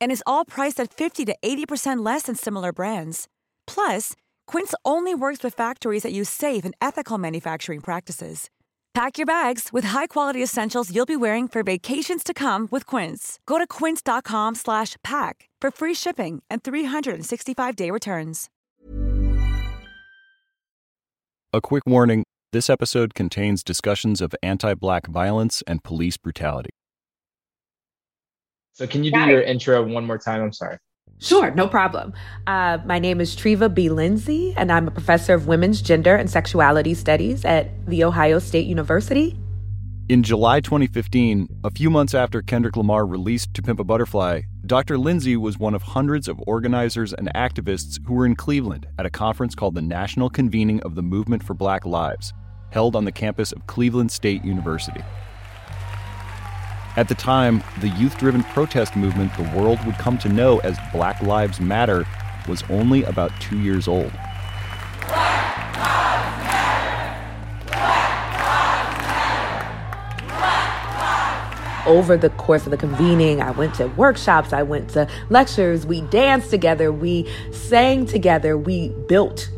And is all priced at 50 to 80% less than similar brands. Plus, Quince only works with factories that use safe and ethical manufacturing practices. Pack your bags with high-quality essentials you'll be wearing for vacations to come with Quince. Go to quince.com/pack for free shipping and 365-day returns. A quick warning this episode contains discussions of anti black violence and police brutality. So, can you do your intro one more time? I'm sorry. Sure, no problem. Uh, my name is Treva B. Lindsay, and I'm a professor of women's gender and sexuality studies at The Ohio State University. In July 2015, a few months after Kendrick Lamar released To Pimp a Butterfly, Dr. Lindsay was one of hundreds of organizers and activists who were in Cleveland at a conference called the National Convening of the Movement for Black Lives, held on the campus of Cleveland State University. At the time, the youth driven protest movement the world would come to know as Black Lives Matter was only about two years old. Over the course of the convening, I went to workshops, I went to lectures, we danced together, we sang together, we built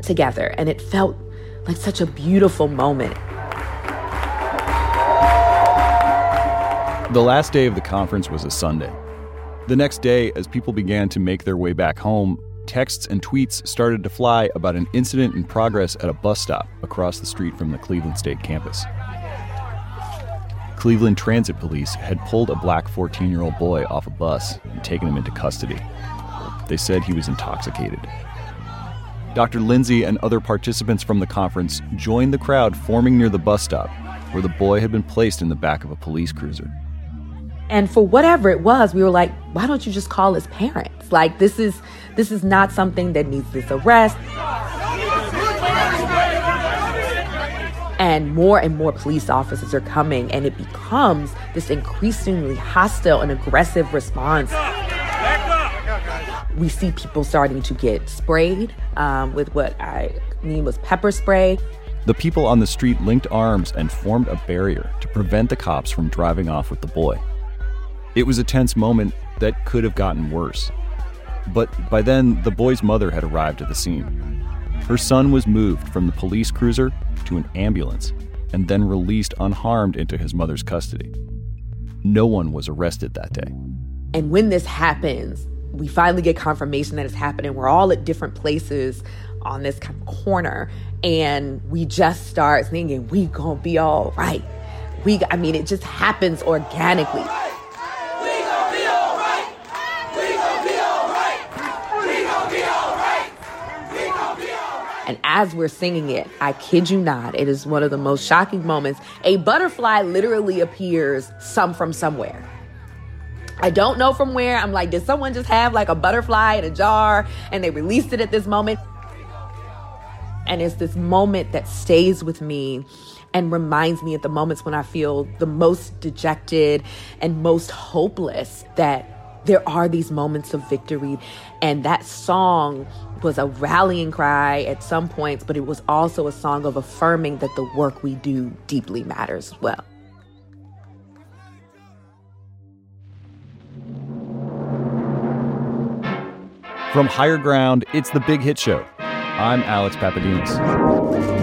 together, and it felt like such a beautiful moment. The last day of the conference was a Sunday. The next day, as people began to make their way back home, texts and tweets started to fly about an incident in progress at a bus stop across the street from the Cleveland State campus. Cleveland Transit Police had pulled a black 14 year old boy off a bus and taken him into custody. They said he was intoxicated. Dr. Lindsay and other participants from the conference joined the crowd forming near the bus stop, where the boy had been placed in the back of a police cruiser. And for whatever it was, we were like, why don't you just call his parents? Like this is this is not something that needs this arrest. And more and more police officers are coming, and it becomes this increasingly hostile and aggressive response. We see people starting to get sprayed um, with what I mean was pepper spray. The people on the street linked arms and formed a barrier to prevent the cops from driving off with the boy. It was a tense moment that could have gotten worse. But by then, the boy's mother had arrived at the scene. Her son was moved from the police cruiser to an ambulance and then released unharmed into his mother's custody. No one was arrested that day. And when this happens, we finally get confirmation that it's happening. We're all at different places on this kind of corner, and we just start thinking, we gonna be all right. We, I mean, it just happens organically. And as we're singing it, I kid you not, it is one of the most shocking moments. A butterfly literally appears some from somewhere. I don't know from where. I'm like, did someone just have like a butterfly in a jar and they released it at this moment? And it's this moment that stays with me and reminds me at the moments when I feel the most dejected and most hopeless that there are these moments of victory. And that song was a rallying cry at some points, but it was also a song of affirming that the work we do deeply matters as well. From Higher Ground, it's the Big Hit Show. I'm Alex Pappademas.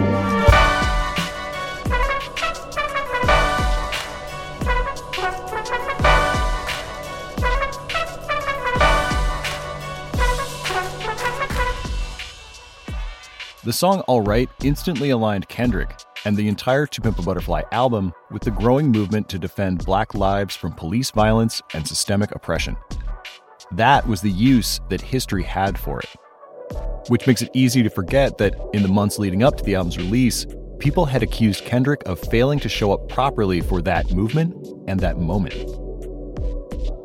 The song All Right instantly aligned Kendrick and the entire To Pimp a Butterfly album with the growing movement to defend black lives from police violence and systemic oppression. That was the use that history had for it. Which makes it easy to forget that in the months leading up to the album's release, people had accused Kendrick of failing to show up properly for that movement and that moment.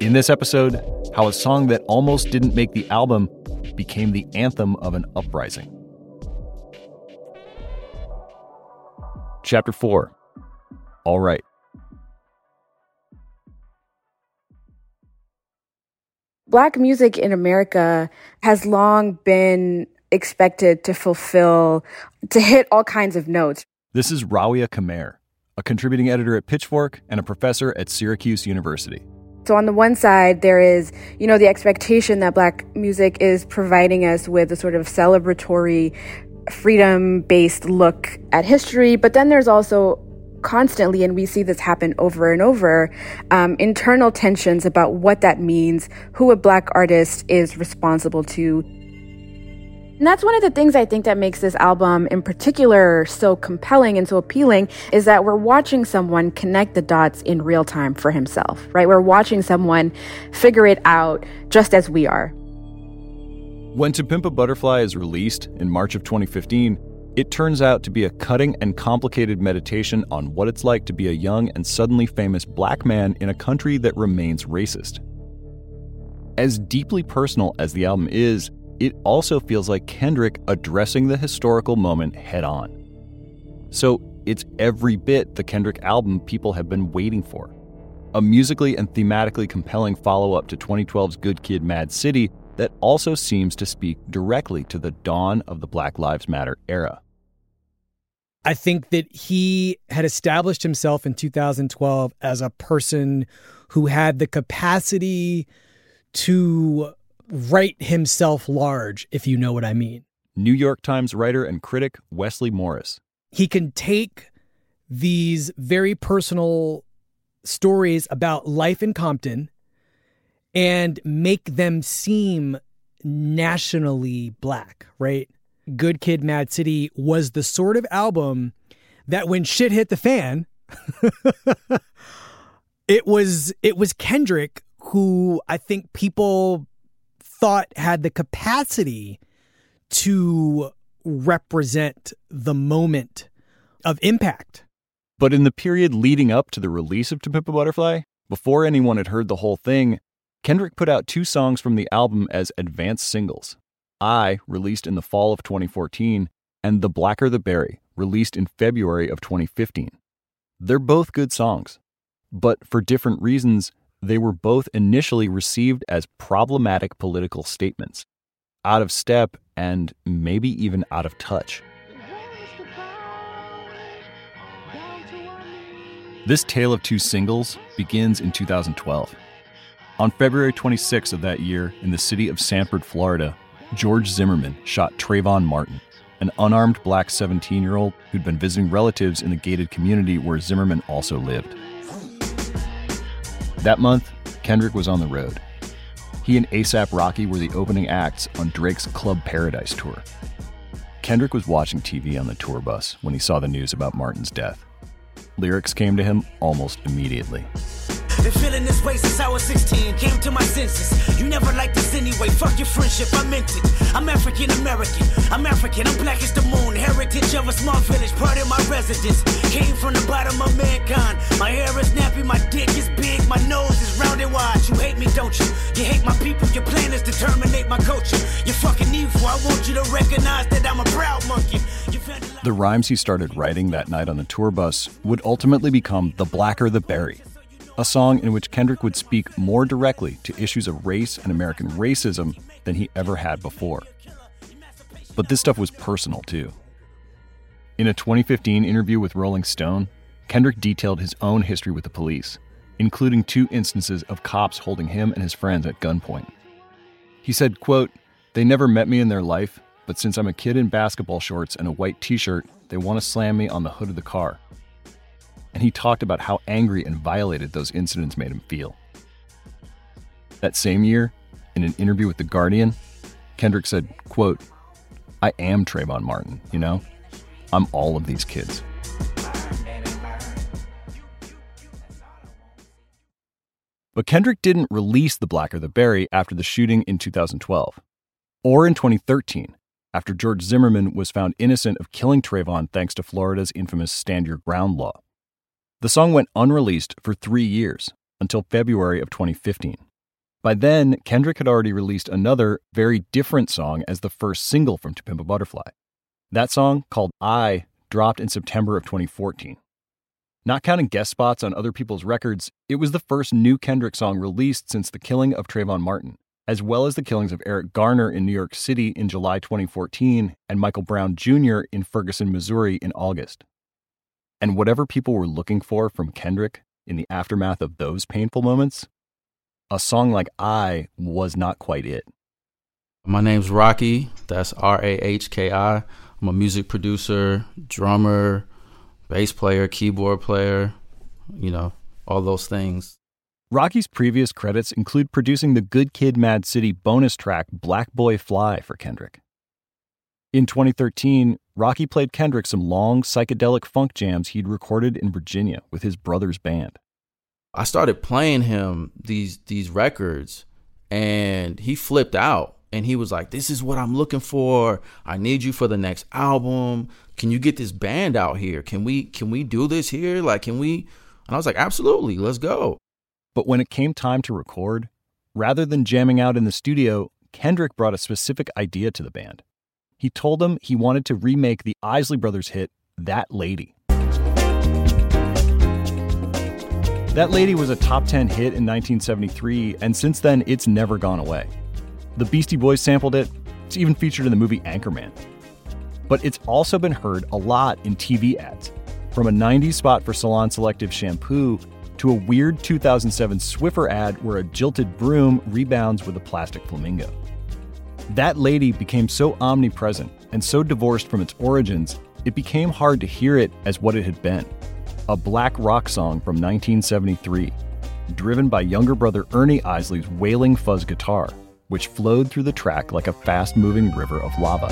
In this episode, how a song that almost didn't make the album became the anthem of an uprising. Chapter 4 All Right. Black music in America has long been expected to fulfill, to hit all kinds of notes. This is Rawiya Kameir, a contributing editor at Pitchfork and a professor at Syracuse University. So on the one side, there is, you know, the expectation that black music is providing us with a sort of celebratory, freedom-based look at history. But then there's also constantly, and we see this happen over and over, um, internal tensions about what that means, who a black artist is responsible to, and that's one of the things I think that makes this album in particular so compelling and so appealing is that we're watching someone connect the dots in real time for himself, right? We're watching someone figure it out just as we are. When To Pimp a Butterfly is released in March of 2015, it turns out to be a cutting and complicated meditation on what it's like to be a young and suddenly famous black man in a country that remains racist. As deeply personal as the album is, it also feels like Kendrick addressing the historical moment head on. So it's every bit the Kendrick album people have been waiting for. A musically and thematically compelling follow up to 2012's Good Kid Mad City that also seems to speak directly to the dawn of the Black Lives Matter era. I think that he had established himself in 2012 as a person who had the capacity to write himself large, if you know what I mean. New York Times writer and critic Wesley Morris. He can take these very personal stories about life in Compton and make them seem nationally black, right? Good Kid Mad City was the sort of album that when shit hit the fan, it was it was Kendrick who I think people thought had the capacity to represent the moment of impact. But in the period leading up to the release of To Pimp a Butterfly, before anyone had heard the whole thing, Kendrick put out two songs from the album as advanced singles. I, released in the fall of 2014, and The Blacker the Berry, released in February of 2015. They're both good songs, but for different reasons, they were both initially received as problematic political statements, out of step and maybe even out of touch. This tale of two singles begins in 2012. On February 26 of that year, in the city of Sanford, Florida, George Zimmerman shot Trayvon Martin, an unarmed black 17 year old who'd been visiting relatives in the gated community where Zimmerman also lived. That month, Kendrick was on the road. He and ASAP Rocky were the opening acts on Drake's Club Paradise tour. Kendrick was watching TV on the tour bus when he saw the news about Martin's death. Lyrics came to him almost immediately. Been feeling this way since I was 16. Came to my senses. You never liked this anyway. Fuck your friendship, I meant it. I'm African American. I'm African. I'm black as the moon. Heritage of a small village. Part of my residence. Came from the bottom of mankind. My hair is nappy. My dick is big. My nose is round and wide. You hate me, don't you? You hate my people. Your plan is to terminate my culture. You're fucking evil. I want you to recognize that I'm a proud monkey. The rhymes he started writing that night on the tour bus would ultimately become The Blacker the Berry, a song in which Kendrick would speak more directly to issues of race and American racism than he ever had before. But this stuff was personal too. In a 2015 interview with Rolling Stone, Kendrick detailed his own history with the police, including two instances of cops holding him and his friends at gunpoint. He said, quote, "They never met me in their life, but since I'm a kid in basketball shorts and a white t-shirt, they want to slam me on the hood of the car and he talked about how angry and violated those incidents made him feel. That same year, in an interview with The Guardian, Kendrick said, quote, I am Trayvon Martin, you know? I'm all of these kids. But Kendrick didn't release The Blacker the Berry after the shooting in 2012, or in 2013, after George Zimmerman was found innocent of killing Trayvon thanks to Florida's infamous Stand Your Ground law. The song went unreleased for three years until February of 2015. By then, Kendrick had already released another, very different song as the first single from To Pimp a Butterfly. That song, called I, dropped in September of 2014. Not counting guest spots on other people's records, it was the first new Kendrick song released since the killing of Trayvon Martin, as well as the killings of Eric Garner in New York City in July 2014 and Michael Brown Jr. in Ferguson, Missouri in August. And whatever people were looking for from Kendrick in the aftermath of those painful moments, a song like I was not quite it. My name's Rahki. That's R A H K I. I'm a music producer, drummer, bass player, keyboard player, you know, all those things. Rahki's previous credits include producing the Good Kid Mad City bonus track Black Boy Fly for Kendrick. In 2013, Rahki played Kendrick some long psychedelic funk jams he'd recorded in Virginia with his brother's band. I started playing him these these records and he flipped out and he was like, "This is what I'm looking for. I need you for the next album. Can you get this band out here? Can we can we do this here? Like, can we?" And I was like, "Absolutely, let's go." But when it came time to record, rather than jamming out in the studio, Kendrick brought a specific idea to the band. He told them he wanted to remake the Isley Brothers hit That Lady. That Lady was a top 10 hit in 1973, and since then, it's never gone away. The Beastie Boys sampled it, it's even featured in the movie Anchorman. But it's also been heard a lot in TV ads, from a 90s spot for Salon Selective shampoo to a weird 2007 Swiffer ad where a jilted broom rebounds with a plastic flamingo. That lady became so omnipresent and so divorced from its origins, it became hard to hear it as what it had been a black rock song from 1973, driven by younger brother Ernie Isley's wailing fuzz guitar, which flowed through the track like a fast moving river of lava.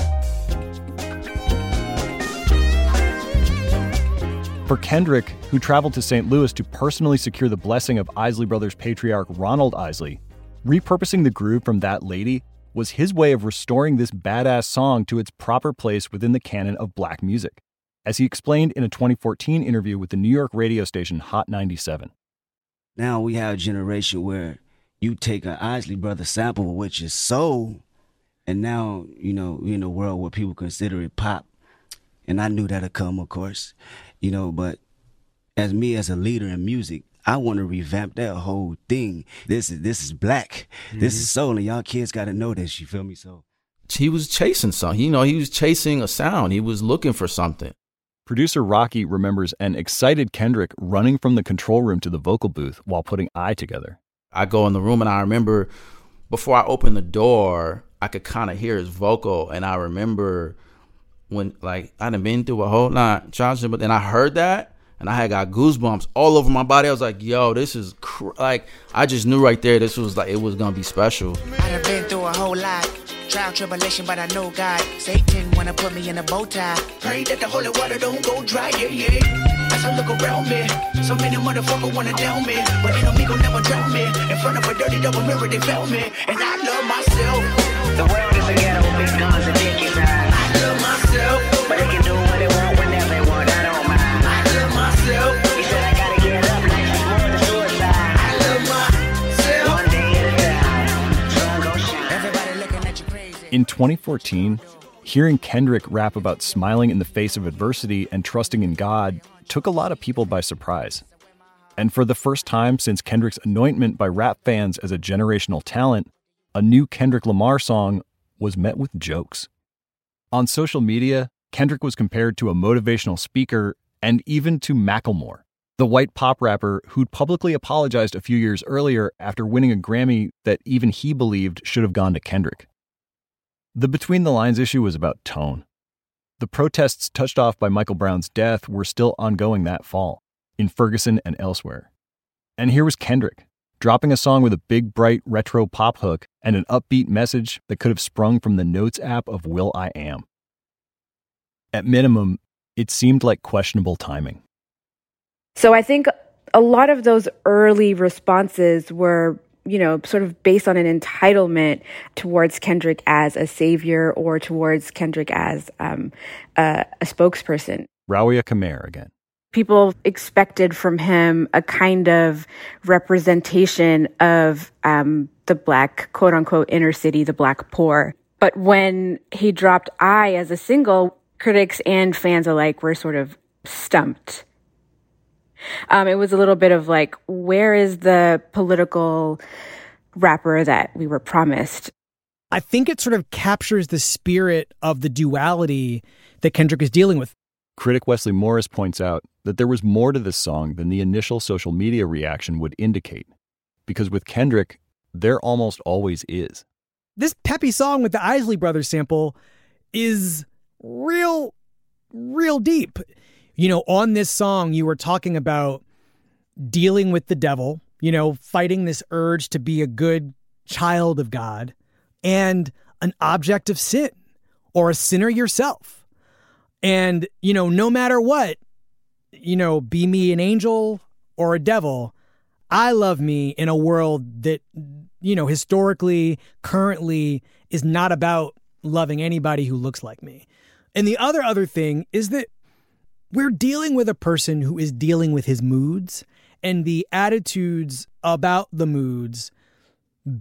For Kendrick, who traveled to St. Louis to personally secure the blessing of Isley Brothers patriarch Ronald Isley, repurposing the groove from That Lady was his way of restoring this badass song to its proper place within the canon of black music as he explained in a 2014 interview with the New York radio station Hot 97. Now we have a generation where you take an Isley Brothers sample, which is soul, and now, you know, we're in a world where people consider it pop. And I knew that'd come, of course, you know, but as me as a leader in music, I want to revamp that whole thing. This is this is black. Mm-hmm. This is soul, and y'all kids got to know this. You feel me? So he was chasing something. You know, he was chasing a sound. He was looking for something. Producer Rahki remembers an excited Kendrick running from the control room to the vocal booth while putting I together. I go in the room and I remember before I opened the door, I could kind of hear his vocal. And I remember when, like, I would been through a whole lot, Johnson, but then I heard that and I had got goosebumps all over my body. I was like, yo, this is cr-. like, I just knew right there this was like, it was gonna be special. I've been through a whole lot. Trial, tribulation, but I know God. Satan wanna put me in a bow tie. Pray that the holy water don't go dry, yeah, yeah. As I look around me, so many motherfuckers wanna down me. But ain't no me gon' never drown me. In front of a dirty double mirror, they found me. And I love myself. The world is a ghetto big guns and In 2014, hearing Kendrick rap about smiling in the face of adversity and trusting in God took a lot of people by surprise. And for the first time since Kendrick's anointment by rap fans as a generational talent, a new Kendrick Lamar song was met with jokes. On social media, Kendrick was compared to a motivational speaker and even to Macklemore, the white pop rapper who'd publicly apologized a few years earlier after winning a Grammy that even he believed should have gone to Kendrick. The Between the Lines issue was about tone. The protests touched off by Michael Brown's death were still ongoing that fall, in Ferguson and elsewhere. And here was Kendrick, dropping a song with a big, bright retro pop hook and an upbeat message that could have sprung from the Notes app of will.i.am. At minimum, it seemed like questionable timing. So I think a lot of those early responses were, you know, sort of based on an entitlement towards Kendrick as a savior or towards Kendrick as um, a, a spokesperson. Rawiya Kameir again. people expected from him a kind of representation of um, the black, quote unquote, inner city, the black poor. But when he dropped I as a single, critics and fans alike were sort of stumped. Um, it was a little bit of like, where is the political rapper that we were promised? I think it sort of captures the spirit of the duality that Kendrick is dealing with. Critic Wesley Morris points out that there was more to this song than the initial social media reaction would indicate. Because with Kendrick, there almost always is. This peppy song with the Isley Brothers sample is real, real deep. You know, on this song, you were talking about dealing with the devil, you know, fighting this urge to be a good child of God and an object of sin or a sinner yourself. And, you know, no matter what, you know, be me an angel or a devil, I love me in a world that, you know, historically, currently is not about loving anybody who looks like me. And the other other thing is that we're dealing with a person who is dealing with his moods and the attitudes about the moods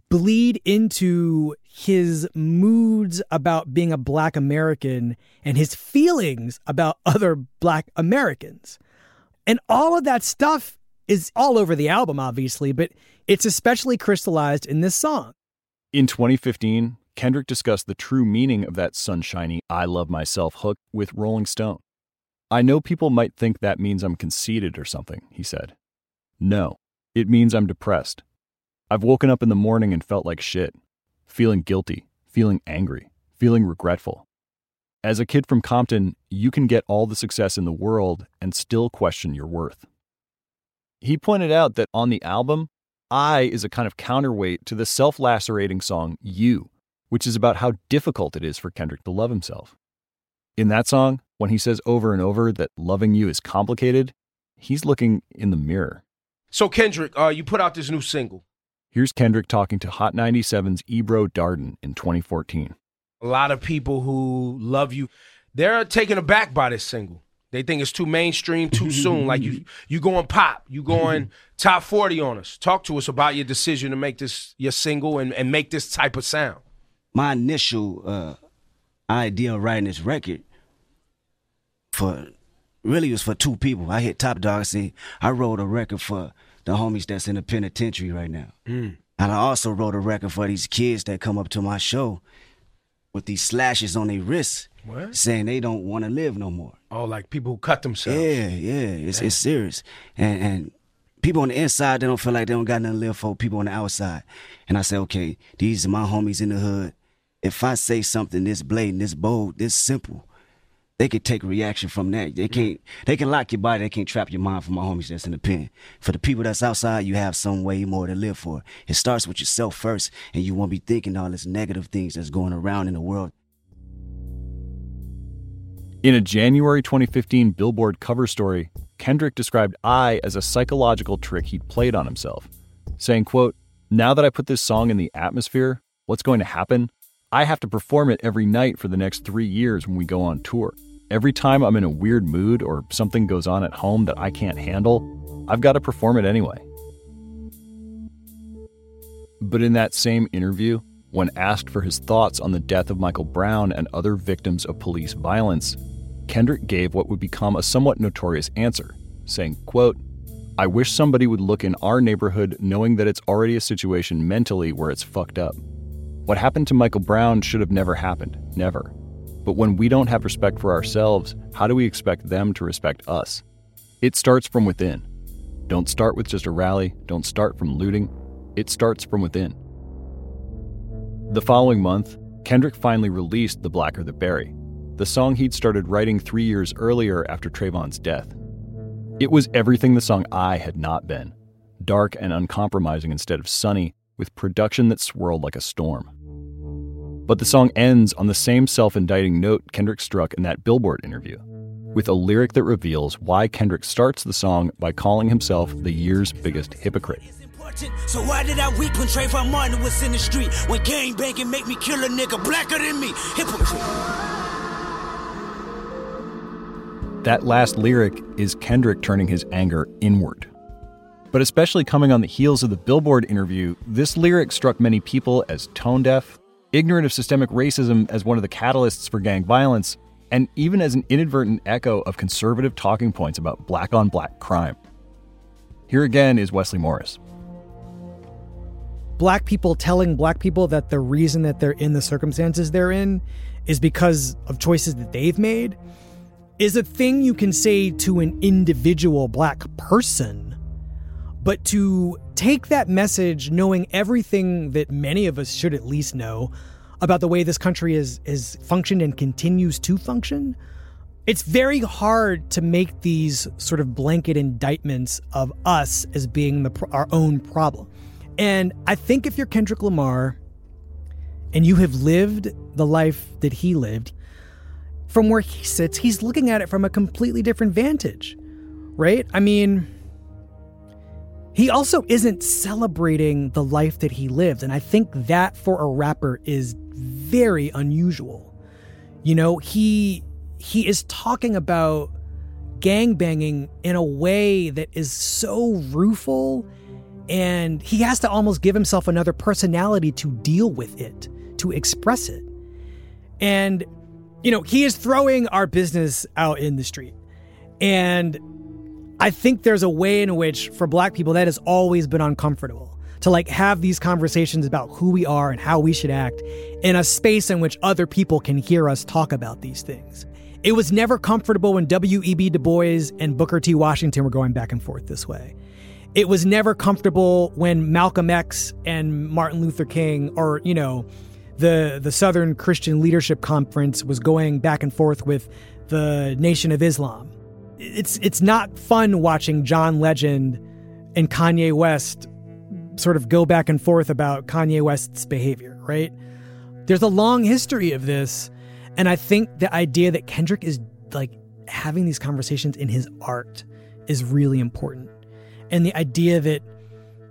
bleed into his moods about being a black American and his feelings about other black Americans. And all of that stuff is all over the album, obviously, but it's especially crystallized in this song. In 2015, Kendrick discussed the true meaning of that sunshiny I love myself hook with Rolling Stone. I know people might think that means I'm conceited or something, he said. No, it means I'm depressed. I've woken up in the morning and felt like shit, feeling guilty, feeling angry, feeling regretful. As a kid from Compton, you can get all the success in the world and still question your worth. He pointed out that on the album, I is a kind of counterweight to the self lacerating song You, which is about how difficult it is for Kendrick to love himself. In that song, when he says over and over that loving you is complicated, he's looking in the mirror. So, Kendrick, uh, you put out this new single. Here's Kendrick talking to Hot 97's Ebro Darden in 2014. A lot of people who love you, they're taken aback by this single. They think it's too mainstream too soon. Like you, you going pop, you going top 40 on us. Talk to us about your decision to make this your single and, and make this type of sound. My initial uh, idea of writing this record for really it was for two people. I hit Top Dawg. See, I wrote a record for the homies that's in the penitentiary right now. Mm. And I also wrote a record for these kids that come up to my show with these slashes on their wrists, What? saying they don't want to live no more. Oh, like people who cut themselves. Yeah, yeah, it's it's serious. And and people on the inside they don't feel like they don't got nothing to live for. People on the outside, and I say, okay, these are my homies in the hood. If I say something this blatant, this bold, this simple, they could take reaction from that. They can't. They can lock your body. They can't trap your mind. For my homies that's in the pen. For the people that's outside, you have some way more to live for. It starts with yourself first, and you won't be thinking all this negative things that's going around in the world. In a January 2015 Billboard cover story, Kendrick described I as a psychological trick he'd played on himself, saying, quote, Now that I put this song in the atmosphere, what's going to happen? I have to perform it every night for the next three years when we go on tour. Every time I'm in a weird mood or something goes on at home that I can't handle, I've got to perform it anyway. But in that same interview, when asked for his thoughts on the death of Michael Brown and other victims of police violence, Kendrick gave what would become a somewhat notorious answer, saying, quote, I wish somebody would look in our neighborhood knowing that it's already a situation mentally where it's fucked up. What happened to Michael Brown should have never happened, never. But when we don't have respect for ourselves, how do we expect them to respect us? It starts from within. Don't start with just a rally, don't start from looting. It starts from within. The following month, Kendrick finally released The Blacker the Berry, the song he'd started writing three years earlier after Trayvon's death. It was everything the song I had not been dark and uncompromising instead of sunny, with production that swirled like a storm. But the song ends on the same self indicting note Kendrick struck in that Billboard interview, with a lyric that reveals why Kendrick starts the song by calling himself the year's biggest hypocrite. So why did I weep when Trayvon Martin was in the street? When gang banging make me kill a nigga blacker than me? Hypocrite. That last lyric is Kendrick turning his anger inward. But especially coming on the heels of the Billboard interview, this lyric struck many people as tone deaf, ignorant of systemic racism as one of the catalysts for gang violence, and even as an inadvertent echo of conservative talking points about black on black crime. Here again is Wesley Morris. Black people telling black people that the reason that they're in the circumstances they're in is because of choices that they've made is a thing you can say to an individual black person. But to take that message knowing everything that many of us should at least know about the way this country is is functioned and continues to function, it's very hard to make these sort of blanket indictments of us as being the our own problem. And I think if you're Kendrick Lamar and you have lived the life that he lived, from where he sits, he's looking at it from a completely different vantage, right? I mean, he also isn't celebrating the life that he lived. And I think that for a rapper is very unusual. You know, he he is talking about gangbanging in a way that is so rueful and he has to almost give himself another personality to deal with it, to express it. And you know, he is throwing our business out in the street. And I think there's a way in which, for black people, that has always been uncomfortable to like have these conversations about who we are and how we should act in a space in which other people can hear us talk about these things. It was never comfortable when W.E.B. Du Bois and Booker T. Washington were going back and forth this way. It was never comfortable when Malcolm X and Martin Luther King, or, you know, the the Southern Christian Leadership Conference was going back and forth with the Nation of Islam. It's it's not fun watching John Legend and Kanye West sort of go back and forth about Kanye West's behavior, right? There's a long history of this, and I think the idea that Kendrick is like having these conversations in his art is really important. And the idea that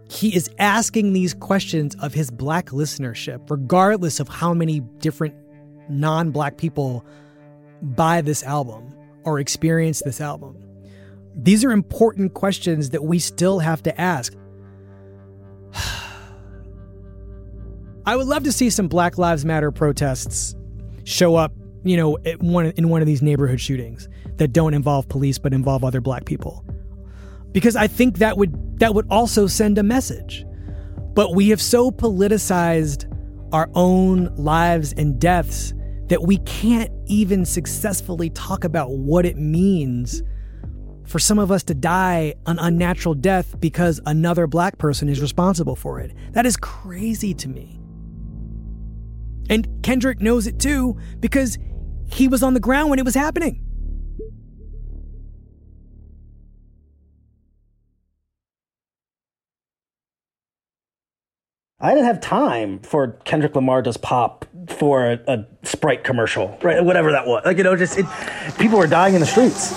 he is asking these questions of his black listenership, regardless of how many different non black people buy this album or experience this album. These are important questions that we still have to ask. I would love to see some Black Lives Matter protests show up, you know, one, in one of these neighborhood shootings that don't involve police but involve other black people because I think that would that would also send a message. But we have so politicized our own lives and deaths that we can't even successfully talk about what it means for some of us to die an unnatural death because another black person is responsible for it. That is crazy to me. And Kendrick knows it too because he was on the ground when it was happening. I didn't have time for Kendrick Lamar does pop for a, a Sprite commercial, right? Whatever that was. Like, you know, just it, people were dying in the streets.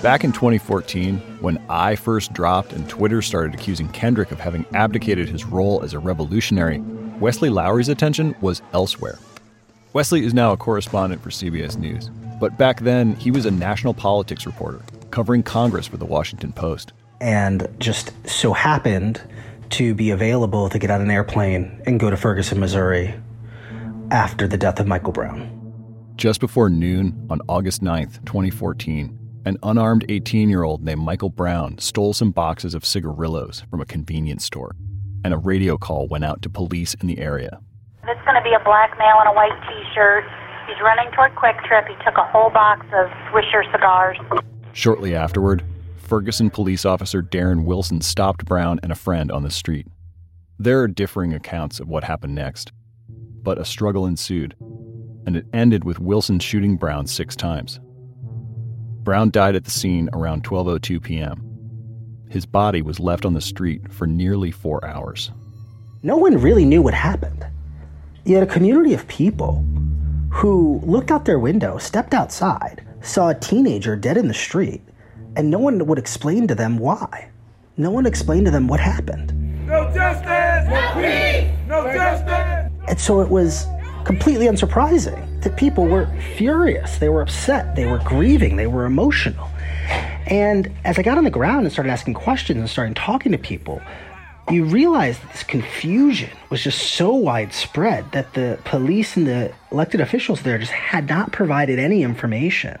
Back in 2014, when I first dropped and Twitter started accusing Kendrick of having abdicated his role as a revolutionary, Wesley Lowery's attention was elsewhere. Wesley is now a correspondent for CBS News, but back then he was a national politics reporter covering Congress for the Washington Post and just so happened to be available to get on an airplane and go to Ferguson, Missouri after the death of Michael Brown. Just before noon on August 9th, 2014, an unarmed 18 year old named Michael Brown stole some boxes of cigarillos from a convenience store, and a radio call went out to police in the area. It's going to be a black male in a white t shirt. He's running toward QuikTrip. He took a whole box of Swisher cigars. Shortly afterward, Ferguson police officer Darren Wilson stopped Brown and a friend on the street. There are differing accounts of what happened next, but a struggle ensued, and it ended with Wilson shooting Brown six times. Brown died at the scene around 12:02 p.m. His body was left on the street for nearly 4 hours. No one really knew what happened. Yet a community of people who looked out their window, stepped outside, saw a teenager dead in the street, and no one would explain to them why. No one explained to them what happened. No justice! No peace! No justice! And so it was completely unsurprising that people were furious. They were upset. They were grieving. They were emotional. And as I got on the ground and started asking questions and started talking to people, you realize that this confusion was just so widespread that the police and the elected officials there just had not provided any information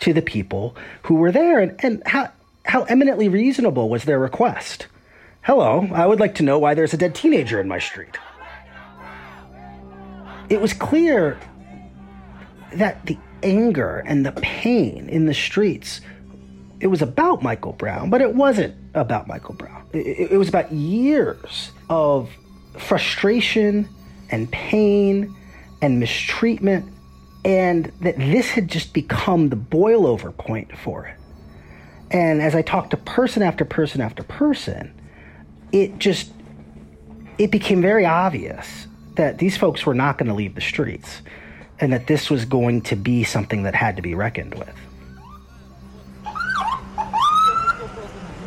to the people who were there. And, and how, how eminently reasonable was their request? Hello, I would like to know why there's a dead teenager in my street. It was clear that the anger and the pain in the streets it was about Michael Brown, but it wasn't about Michael Brown. It, it, was about years of frustration and pain and mistreatment, and that this had just become the boil over point for it. And as I talked to person after person after person, it just it became very obvious that these folks were not going to leave the streets and that this was going to be something that had to be reckoned with.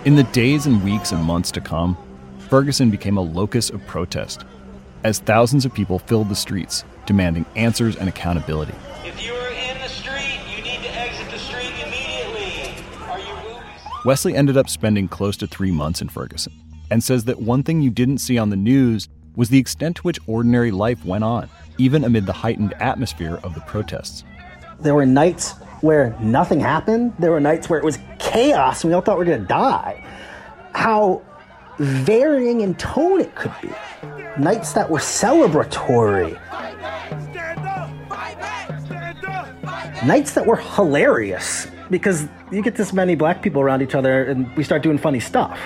In the days and weeks and months to come, Ferguson became a locus of protest as thousands of people filled the streets demanding answers and accountability. If you are in the street, you need to exit the street immediately. Are you Wesley ended up spending close to three months in Ferguson and says that one thing you didn't see on the news was the extent to which ordinary life went on, even amid the heightened atmosphere of the protests. There were nights where nothing happened. There were nights where it was chaos and we all thought we were going to die. How varying in tone it could be. Nights that were celebratory. Nights that were hilarious because you get this many black people around each other and we start doing funny stuff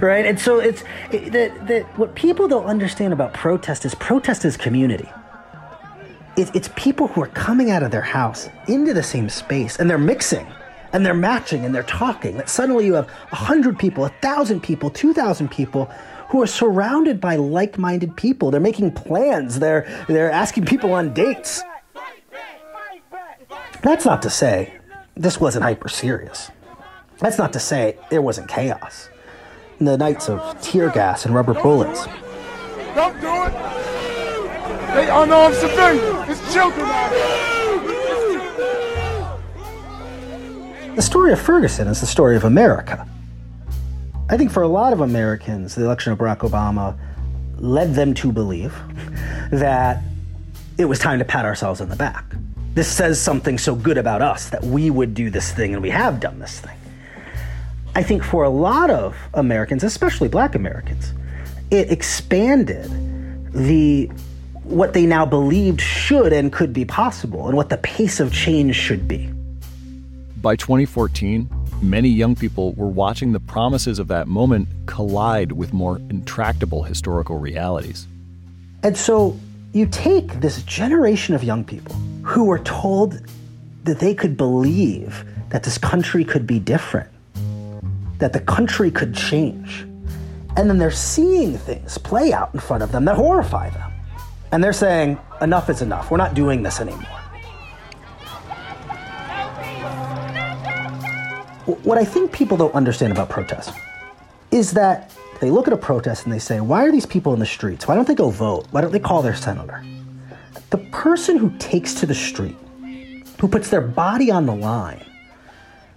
right? And so it's it, that, that what people don't understand about protest is protest is community. It, it's people who are coming out of their house into the same space and they're mixing and they're matching and they're talking. That suddenly you have 100 people 1000 people 2000 people who are surrounded by like-minded people. They're making plans. They're they're asking people on dates that's not to say this wasn't hyper serious. That's not to say there wasn't chaos. In the nights of tear gas and rubber bullets. Don't do it! They unarmed civilians! It's children out here! The story of Ferguson is the story of America. I think for a lot of Americans, the election of Barack Obama led them to believe that it was time to pat ourselves on the back this says something so good about us that we would do this thing and we have done this thing. I think for a lot of Americans, especially black Americans, it expanded the what they now believed should and could be possible and what the pace of change should be. By 2014, many young people were watching the promises of that moment collide with more intractable historical realities. And so you take this generation of young people who were told that they could believe that this country could be different, that the country could change. And then they're seeing things play out in front of them that horrify them. And they're saying, enough is enough. We're not doing this anymore. What I think people don't understand about protests is that they look at a protest and they say, why are these people in the streets? Why don't they go vote? Why don't they call their senator? The person who takes to the street, who puts their body on the line,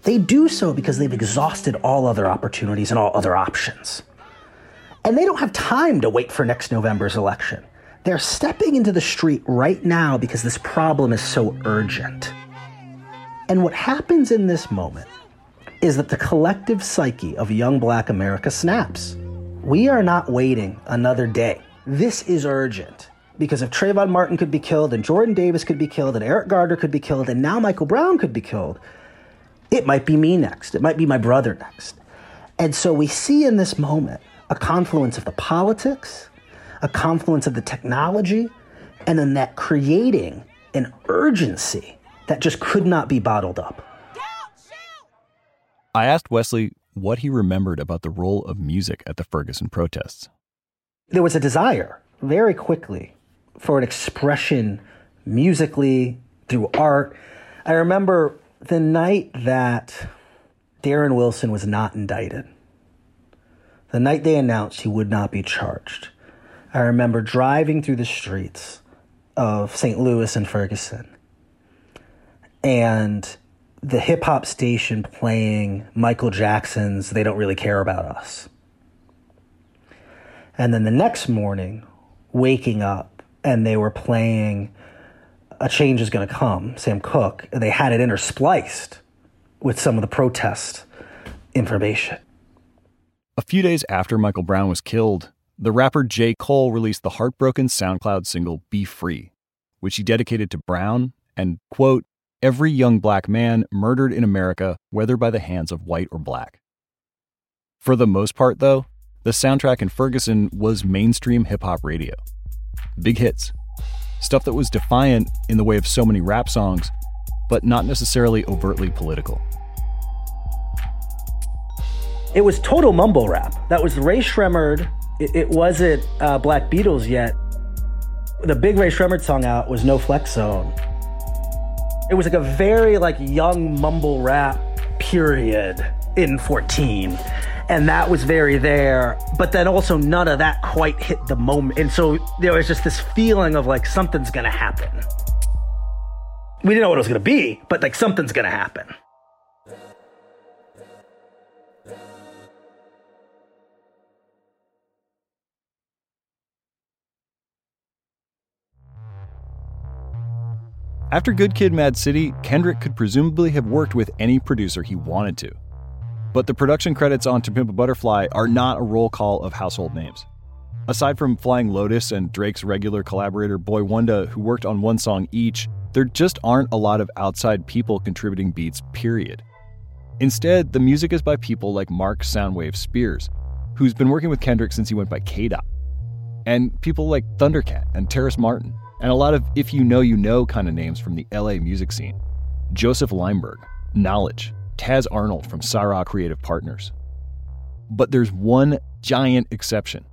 they do so because they've exhausted all other opportunities and all other options. And they don't have time to wait for next November's election. They're stepping into the street right now because this problem is so urgent. And what happens in this moment is that the collective psyche of young black America snaps. We are not waiting another day. This is urgent. Because if Trayvon Martin could be killed, and Jordan Davis could be killed, and Eric Garner could be killed, and now Michael Brown could be killed, it might be me next. It might be my brother next. And so we see in this moment a confluence of the politics, a confluence of the technology, and then that creating an urgency that just could not be bottled up. I asked Wesley what he remembered about the role of music at the Ferguson protests. There was a desire very quickly for an expression musically through art. I remember the night that Darren Wilson was not indicted, the night they announced he would not be charged. I remember driving through the streets of St. Louis and Ferguson and the hip hop station playing Michael Jackson's They Don't Really Care About Us. And then the next morning, waking up, and they were playing A Change Is Gonna Come, Sam Cooke, and they had it interspliced with some of the protest information. A few days after Michael Brown was killed, the rapper J. Cole released the heartbroken SoundCloud single Be Free, which he dedicated to Brown and, quote, every young black man murdered in America, whether by the hands of white or black. For the most part, though, the soundtrack in Ferguson was mainstream hip hop radio. Big hits. Stuff that was defiant in the way of so many rap songs, but not necessarily overtly political. It was total mumble rap. That was Rae Sremmurd. It, it wasn't uh, Black Beatles yet. The big Rae Sremmurd song out was No Flex Zone. It was like a very like young mumble rap period in 14 and that was very there but then also none of that quite hit the moment and so there was just this feeling of like something's gonna happen. We didn't know what it was gonna be but like something's gonna happen After Good Kid Mad City, Kendrick could presumably have worked with any producer he wanted to. But the production credits on To Pimp a Butterfly are not a roll call of household names. Aside from Flying Lotus and Drake's regular collaborator Boi-1da, who worked on one song each, there just aren't a lot of outside people contributing beats, period. Instead, the music is by people like Mark Soundwave Spears, who's been working with Kendrick since he went by K Dot, and people like Thundercat and Terrace Martin, and a lot of if you know, you know kind of names from the LA music scene. Josef Leimberg, Knxwledge, Taz Arnold from Sa-Ra Creative Partners. But there's one giant exception.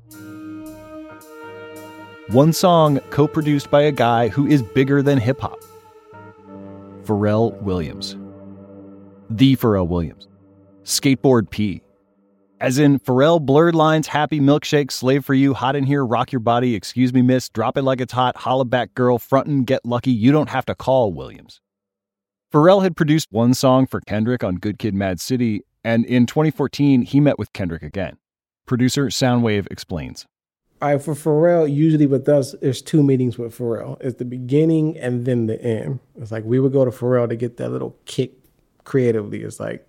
One song co produced by a guy who is bigger than hip hop Pharrell Williams. The Pharrell Williams. Skateboard P. As in Pharrell, blurred lines, happy milkshake, slave for you, hot in here, rock your body, excuse me, miss, drop it like it's hot, holla back girl, frontin', get lucky, you don't have to call Williams. Pharrell had produced one song for Kendrick on Good Kid Mad City, and in 2014, he met with Kendrick again. Producer Soundwave explains. All right, for Pharrell, usually with us, there's two meetings with Pharrell. It's the beginning and then the end. It's like we would go to Pharrell to get that little kick creatively. It's like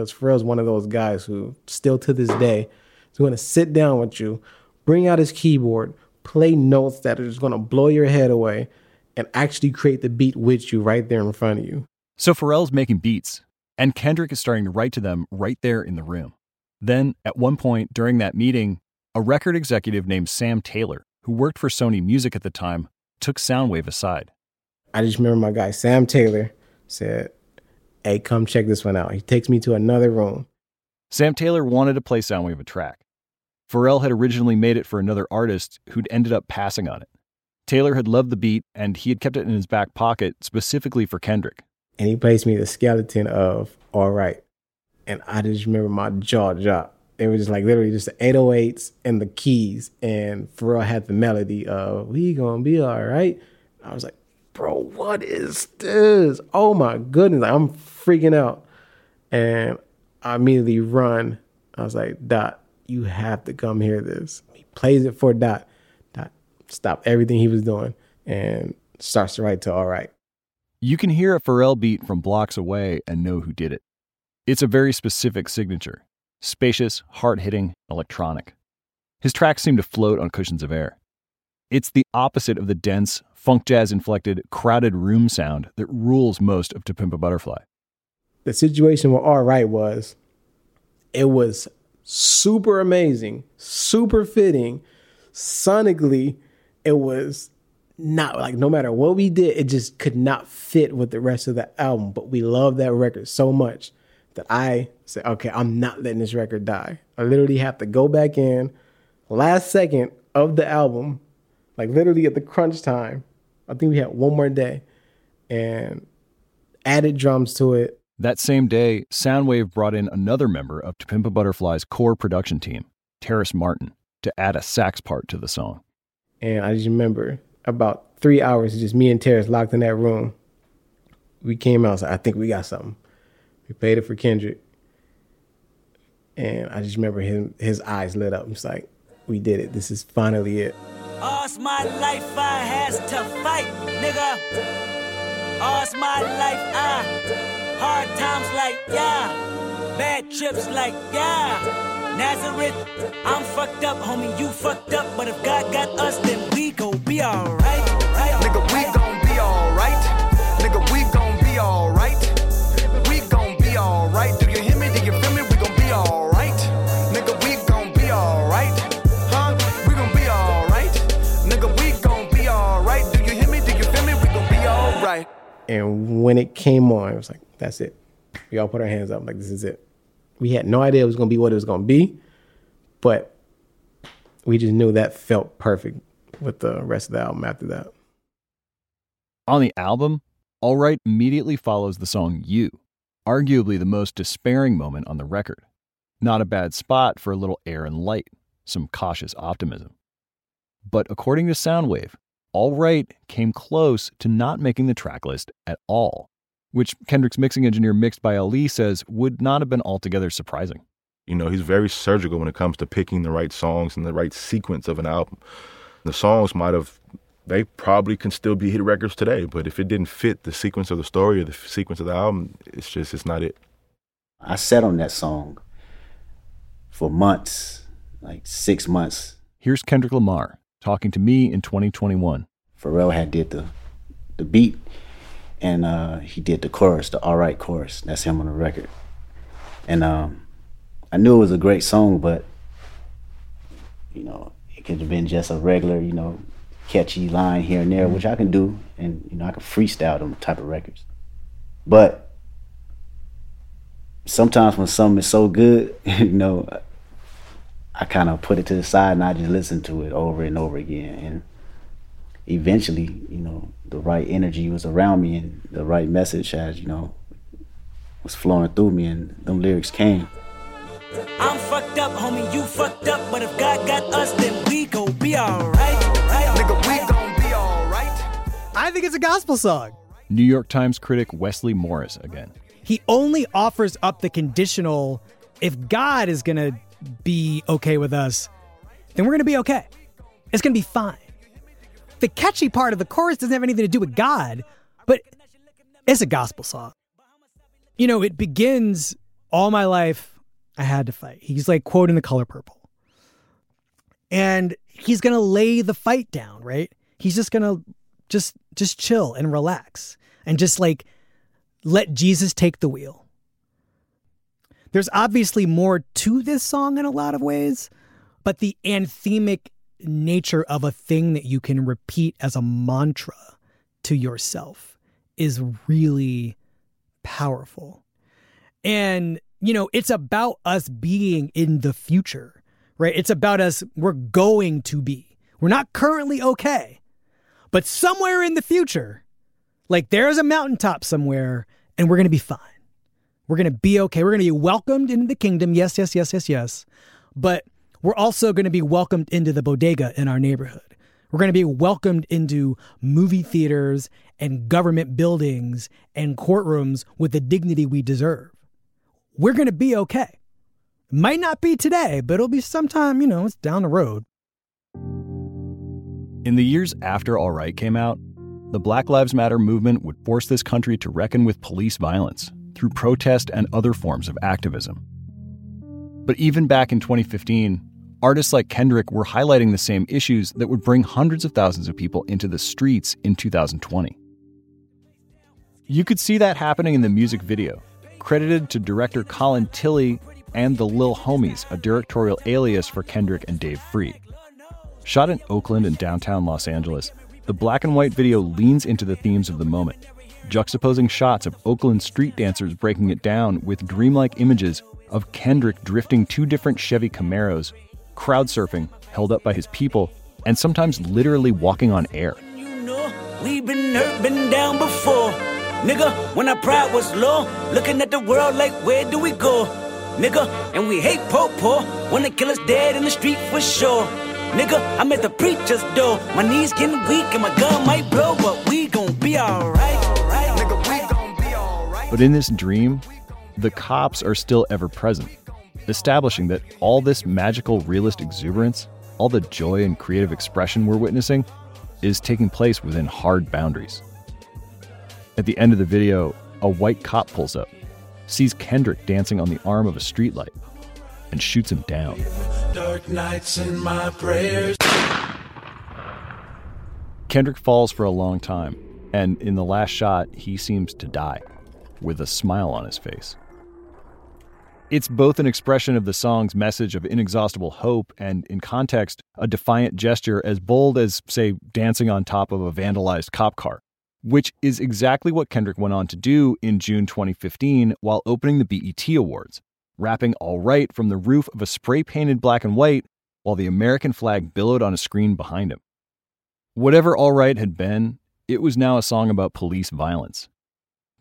because Pharrell's one of those guys who, still to this day, is going to sit down with you, bring out his keyboard, play notes that are just going to blow your head away, and actually create the beat with you right there in front of you. So Pharrell's making beats, and Kendrick is starting to write to them right there in the room. Then, at one point during that meeting, a record executive named Sam Taylor, who worked for Sony Music at the time, took Soundwave aside. I just remember my guy, Sam Taylor, said, hey, come check this one out. He takes me to another room. Sam Taylor wanted to play Soundwave a track. Pharrell had originally made it for another artist who'd ended up passing on it. Taylor had loved the beat and he had kept it in his back pocket specifically for Kendrick. And he plays me the skeleton of All Right. And I just remember my jaw dropped. It was just like literally just the 808s and the keys. And Pharrell had the melody of We Gonna Be All Right. I was like, bro, what is this? Oh my goodness. I'm freaking out. And I immediately run. I was like, Dot, you have to come hear this. He plays it for Dot. Dot stop everything he was doing and starts to write to all right. You can hear a Pharrell beat from blocks away and know who did it. It's a very specific signature spacious, hard hitting, electronic. His tracks seem to float on cushions of air. It's the opposite of the dense, funk jazz inflected, crowded room sound that rules most of To Pimp a Butterfly the situation with All Right was it was super amazing, super fitting. Sonically, it was not like no matter what we did, it just could not fit with the rest of the album. But we love that record so much that I said, okay, I'm not letting this record die. I literally have to go back in last second of the album, like literally at the crunch time. I think we had one more day and added drums to it that same day, Soundwave brought in another member of To Pimp a Butterfly's core production team, Terrace Martin, to add a sax part to the song. And I just remember about three hours, just me and Terrace locked in that room. we came out. I think we got something. We paid it for Kendrick, and I just remember him. His eyes lit up. It's like we did it. This is finally it. All's my life I has to fight, nigga. All's my life I hard times like yeah, bad trips like yeah. Nazareth, I'm fucked up, homie. You fucked up, but if God got us, then we gon' be alright. Right? Nigga, we gon' be alright. Nigga, we gon' be alright. We gon' be alright. Do you hear me? Do you feel me? We gon' be alright. Nigga, we gon' be alright. Huh? We gon' be alright. Nigga, we gon' be alright. Do you hear me? Do you feel me? We gon' be alright. And when it came on, it was like, that's it. We all put our hands up, like, this is it. We had no idea it was going to be what it was going to be, but we just knew that felt perfect with the rest of the album after that. On the album, All Right immediately follows the song You, arguably the most despairing moment on the record. Not a bad spot for a little air and light, some cautious optimism. But according to Soundwave, All Right came close to not making the track list at all, which Kendrick's mixing engineer MixedByAli says would not have been altogether surprising. You know, he's very surgical when it comes to picking the right songs and the right sequence of an album. The songs might have, they probably can still be hit records today, but if it didn't fit the sequence of the story or the sequence of the album, it's just, it's not it. I sat on that song for months, like six months. Here's Kendrick Lamar talking to me in 2021. Pharrell had did the the beat, and uh, he did the chorus, the all right chorus. That's him on the record. And um, I knew it was a great song, but you know, it could have been just a regular, you know, catchy line here and there, which I can do, and you know, I can freestyle them type of records. But sometimes when something is so good, you know, I kind of put it to the side and I just listen to it over and over again. And eventually, you know, the right energy was around me and the right message has, you know, was flowing through me and them lyrics came. I'm fucked up, homie. You fucked up, but if God got us, then we gon' be alright. Right? Nigga, we gon' be alright. I think it's a gospel song. New York Times critic Wesley Morris again. He only offers up the conditional if God is going to be okay with us, then we're going to be okay. It's going to be fine. The catchy part of the chorus doesn't have anything to do with God, but it's a gospel song. You know, it begins all my life I had to fight. He's like quoting the color purple. And he's going to lay the fight down, right? He's just going to just just chill and relax and just like let Jesus take the wheel. There's obviously more to this song in a lot of ways, but the anthemic nature of a thing that you can repeat as a mantra to yourself is really powerful. And, you know, it's about us being in the future, right? It's about us, we're going to be. We're not currently okay, but somewhere in the future, like there's a mountaintop somewhere and we're going to be fine. We're going to be okay. We're going to be welcomed into the kingdom. Yes, yes, yes, yes, yes. But we're also going to be welcomed into the bodega in our neighborhood. We're going to be welcomed into movie theaters and government buildings and courtrooms with the dignity we deserve. We're going to be okay. Might not be today, but it'll be sometime, you know, it's down the road. In the years after All Right came out, the Black Lives Matter movement would force this country to reckon with police violence through protest and other forms of activism. But even back in 2015, artists like Kendrick were highlighting the same issues that would bring hundreds of thousands of people into the streets in 2020. You could see that happening in the music video, credited to director Colin Tilley and the Lil Homies, a directorial alias for Kendrick and Dave Free. Shot in Oakland and downtown Los Angeles, the black and white video leans into the themes of the moment, juxtaposing shots of Oakland street dancers breaking it down with dreamlike images of Kendrick drifting two different Chevy Camaros, crowd surfing held up by his people, and sometimes literally walking on air. We been hurt, been down before. Nigga, when our pride was low, looking at the world like, where do we go? Nigga, and we hate po po, wanna kill us dead in the street for sure. Nigga, I'm at the preacher's door. My knees getting weak and my gun might blow, but we gon' be alright. Right. Nigga, we gon' But in this dream, the cops are still ever present, establishing that all this magical realist exuberance, all the joy and creative expression we're witnessing, is taking place within hard boundaries. At the end of the video, a white cop pulls up, sees Kendrick dancing on the arm of a streetlight, and shoots him down. Dark nights in my prayers. Kendrick falls for a long time, and in the last shot, he seems to die, with a smile on his face. It's both an expression of the song's message of inexhaustible hope and, in context, a defiant gesture as bold as, say, dancing on top of a vandalized cop car, which is exactly what Kendrick went on to do in June 2015 while opening the BET Awards, rapping All Right from the roof of a spray painted black and white while the American flag billowed on a screen behind him. Whatever All Right had been, it was now a song about police violence,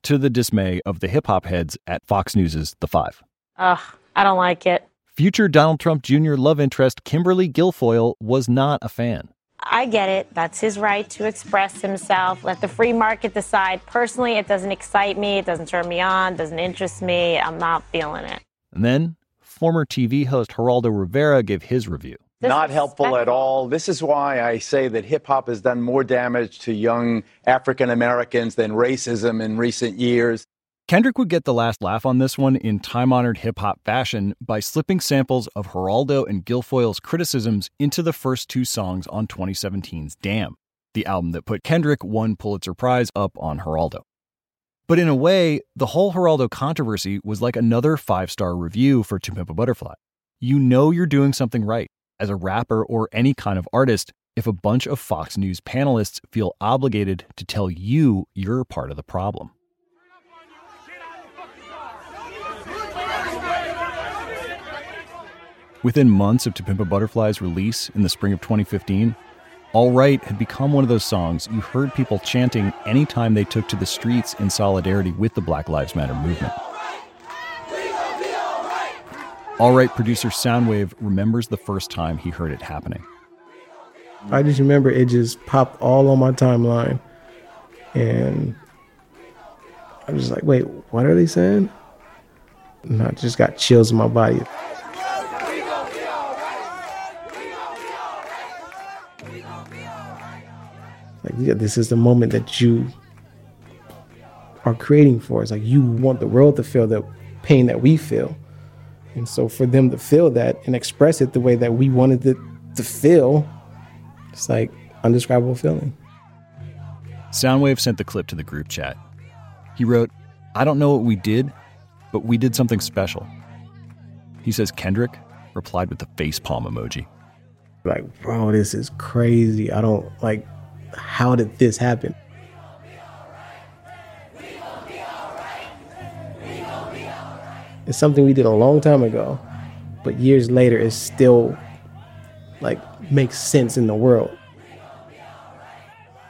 to the dismay of the hip hop heads at Fox News' The Five. Ugh, I don't like it. Future Donald Trump Jr. love interest Kimberly Guilfoyle was not a fan. I get it. That's his right to express himself. Let the free market decide. Personally, it doesn't excite me. It doesn't turn me on. Doesn't interest me. I'm not feeling it. And then, former TV host Geraldo Rivera gave his review. Not helpful at all. This is why I say that hip hop has done more damage to young African Americans than racism in recent years. Kendrick would get the last laugh on this one in time honored hip hop fashion by slipping samples of Geraldo and Guilfoyle's criticisms into the first two songs on 2017's Damn, the album that put Kendrick one Pulitzer Prize up on Geraldo. But in a way, the whole Geraldo controversy was like another five star review for To Pimp a Butterfly. You know you're doing something right as a rapper or any kind of artist if a bunch of Fox News panelists feel obligated to tell you you're part of the problem. Within months of To Pimp a Butterfly's release in the spring of 2015, All Right had become one of those songs you heard people chanting anytime they took to the streets in solidarity with the Black Lives Matter movement. All Right producer Soundwave remembers the first time he heard it happening. I just remember it just popped all on my timeline. And I was like, wait, what are they saying? And I just got chills in my body. Like, yeah, this is the moment that you are creating for us. Like, you want the world to feel the pain that we feel. And so, for them to feel that and express it the way that we wanted it to feel, it's like undescribable feeling. Soundwave sent the clip to the group chat. He wrote, I don't know what we did, but we did something special. He says Kendrick replied with the facepalm emoji. Like, bro, this is crazy. I don't like how did this happen? It's something we did a long time ago, but years later it still like makes sense in the world.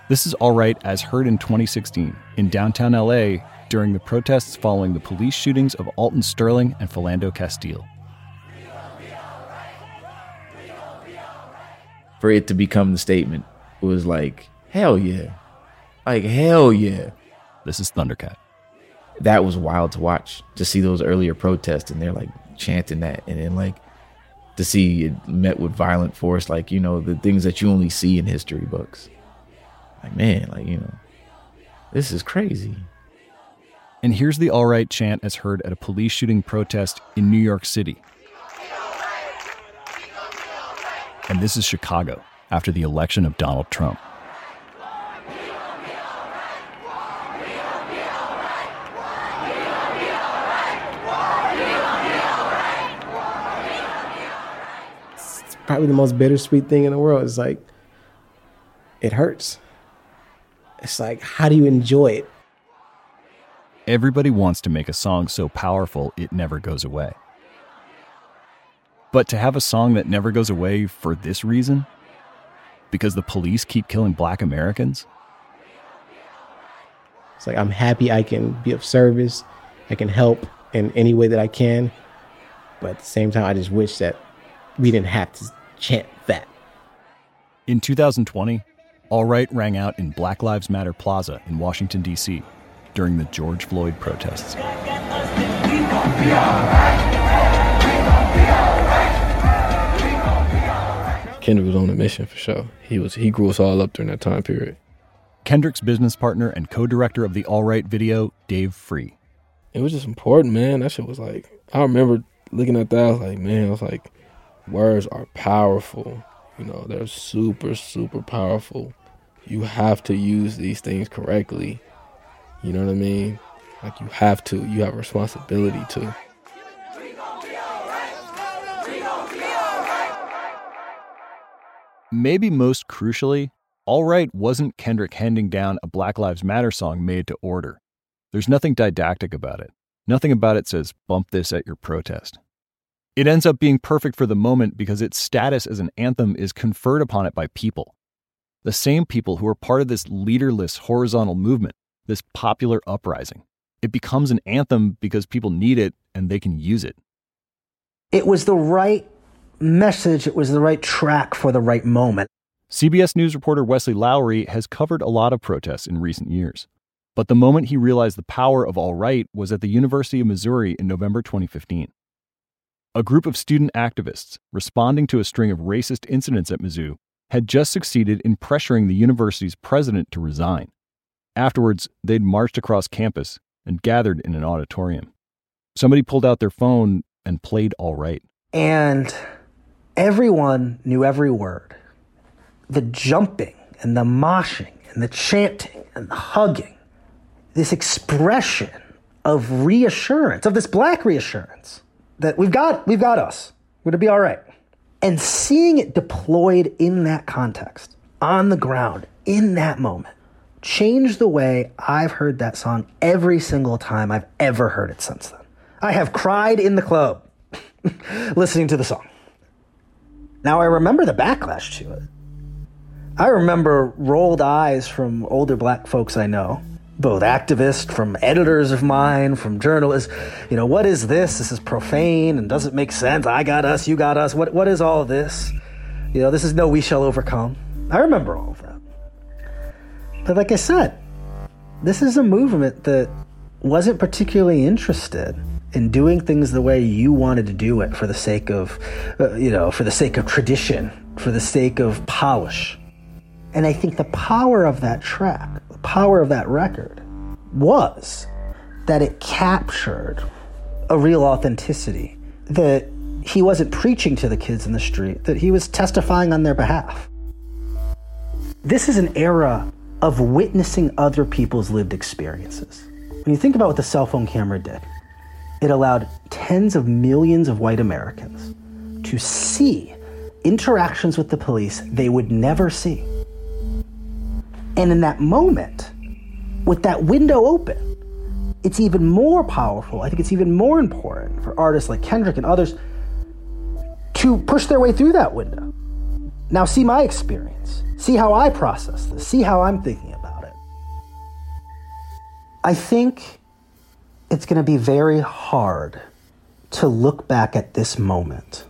This is all right as heard in 2016 in downtown LA during the protests following the police shootings of Alton Sterling and Philando Castile. For it to become the statement was like, hell yeah. Like, hell yeah. This is Thundercat. That was wild to watch, to see those earlier protests and they're like chanting that. And then, like, to see it met with violent force, like, you know, the things that you only see in history books. Like, man, like, you know, this is crazy. And here's the all right chant as heard at a police shooting protest in New York City. And this is Chicago after the election of Donald Trump. It's probably the most bittersweet thing in the world. It's like, it hurts. It's like, how do you enjoy it? Everybody wants to make a song so powerful it never goes away. But to have a song that never goes away for this reason, because the police keep killing black Americans, It's like, I'm happy I can be of service, I can help in any way that I can. But at the same time, I just wish that we didn't have to chant that. In 2020, All Right rang out in Black Lives Matter Plaza in Washington, D.C. during the George Floyd protests. Kendrick was on a mission for sure. He was he grew us all up during that time period. Kendrick's business partner and co-director of the All Right video, Dave Free. It was just important, man. That shit was like I remember looking at that. I was like, man, I was like, words are powerful. You know, they're super, super powerful. You have to use these things correctly. You know what I mean? Like you have to. You have a responsibility to. Maybe most crucially, All Right wasn't Kendrick handing down a Black Lives Matter song made to order. There's nothing didactic about it. Nothing about it says, bump this at your protest. It ends up being perfect for the moment because its status as an anthem is conferred upon it by people. The same people who are part of this leaderless horizontal movement, this popular uprising. It becomes an anthem because people need it and they can use it. It was the right message, it was the right track for the right moment. CBS News reporter Wesley Lowery has covered a lot of protests in recent years. But the moment he realized the power of All Right was at the University of Missouri in November 2015. A group of student activists, responding to a string of racist incidents at Mizzou, had just succeeded in pressuring the university's president to resign. Afterwards, they'd marched across campus and gathered in an auditorium. Somebody pulled out their phone and played All Right. And everyone knew every word. The jumping and the moshing and the chanting and the hugging. This expression of reassurance, of this black reassurance that we've got, we've got us. We're to be all right. And seeing it deployed in that context, on the ground, in that moment, changed the way I've heard that song every single time I've ever heard it since then. I have cried in the club listening to the song. Now I remember the backlash to it. I remember rolled eyes from older black folks I know, both activists, from editors of mine, from journalists. You know, what is this? This is profane and doesn't make sense. I got us, you got us. What, what is all this? You know, this is no we shall overcome. I remember all of that. But like I said, this is a movement that wasn't particularly interested in doing things the way you wanted to do it for the sake of, uh, you know, for the sake of tradition, for the sake of polish. And I think the power of that track, the power of that record, was that it captured a real authenticity that he wasn't preaching to the kids in the street, that he was testifying on their behalf. This is an era of witnessing other people's lived experiences. When you think about what the cell phone camera did, it allowed tens of millions of white Americans to see interactions with the police they would never see. And in that moment, with that window open, it's even more powerful. I think it's even more important for artists like Kendrick and others to push their way through that window. Now, see my experience. See how I process this. See how I'm thinking about it. I think it's going to be very hard to look back at this moment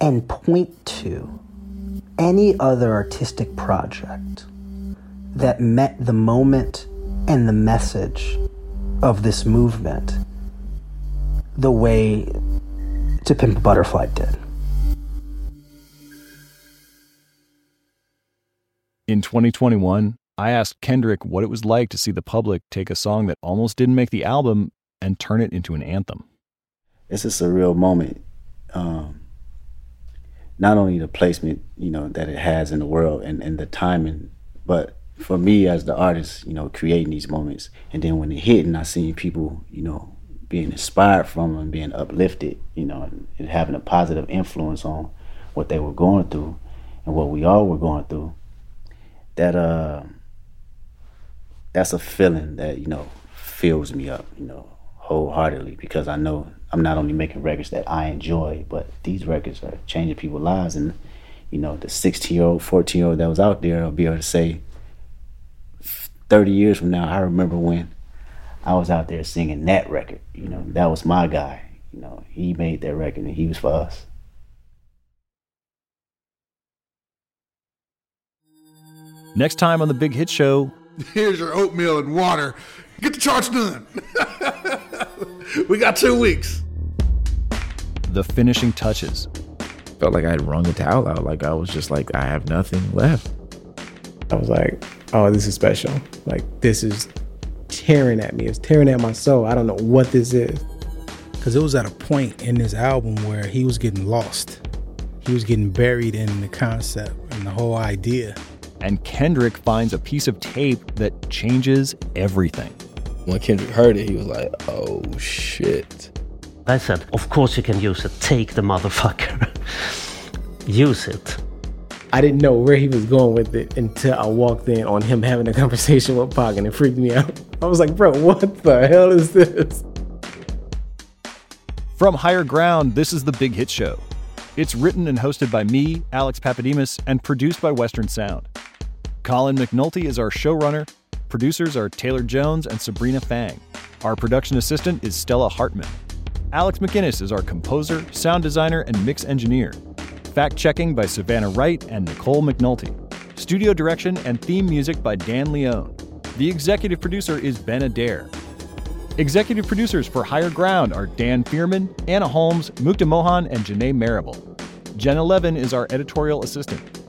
and point to any other artistic project that met the moment and the message of this movement the way To Pimp a Butterfly did. In 2021, I asked Kendrick what it was like to see the public take a song that almost didn't make the album and turn it into an anthem. It's a real moment. Um, not only the placement, you know, that it has in the world and, and the timing, but for me as the artist, you know, creating these moments. And then when it hit and I seen people, you know, being inspired from them, being uplifted, you know, and, and having a positive influence on what they were going through and what we all were going through, that uh that's a feeling that, you know, fills me up, you know, wholeheartedly because I know I'm not only making records that I enjoy, but these records are changing people's lives and you know, the 16 year old, 14 year old that was out there will be able to say 30 years from now, I remember when I was out there singing that record. You know, that was my guy. You know, he made that record and he was for us. Next time on The Big Hit Show, Here's your oatmeal and water. Get the charts done. we got two weeks. The finishing touches. Felt like I had wrung a towel out. Like I was just like, I have nothing left. I was like, oh, this is special. Like this is tearing at me. It's tearing at my soul. I don't know what this is. Because it was at a point in this album where he was getting lost. He was getting buried in the concept and the whole idea. And Kendrick finds a piece of tape that changes everything. When Kendrick heard it, he was like, oh shit. I said, of course you can use it. Take the motherfucker. use it. I didn't know where he was going with it until I walked in on him having a conversation with Pac and it freaked me out. I was like, bro, what the hell is this? From Higher Ground, this is the Big Hit Show. It's written and hosted by me, Alex Pappademas, and produced by Western Sound. Colin McNulty is our showrunner. Producers are Taylor Jones and Sabrina Fang. Our production assistant is Stella Hartmann. Alex MacInnis is our composer, sound designer, and mix engineer. Fact checking by Savannah Wright and Nicole McNulty. Studio direction and theme music by Dan Leone. The executive producer is Ben Adair. Executive producers for Higher Ground are Dan Fierman, Anna Holmes, Mukta Mohan, and Janae Marable. Jenna Levin is our editorial assistant.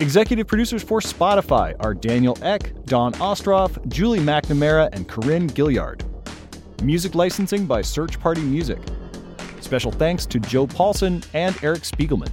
Executive producers for Spotify are Daniel Ek, Dawn Ostroff, Julie McNamara, and Corinne Gilliard. Music licensing by Search Party Music. Special thanks to Joe Paulsen and Eric Spiegelman.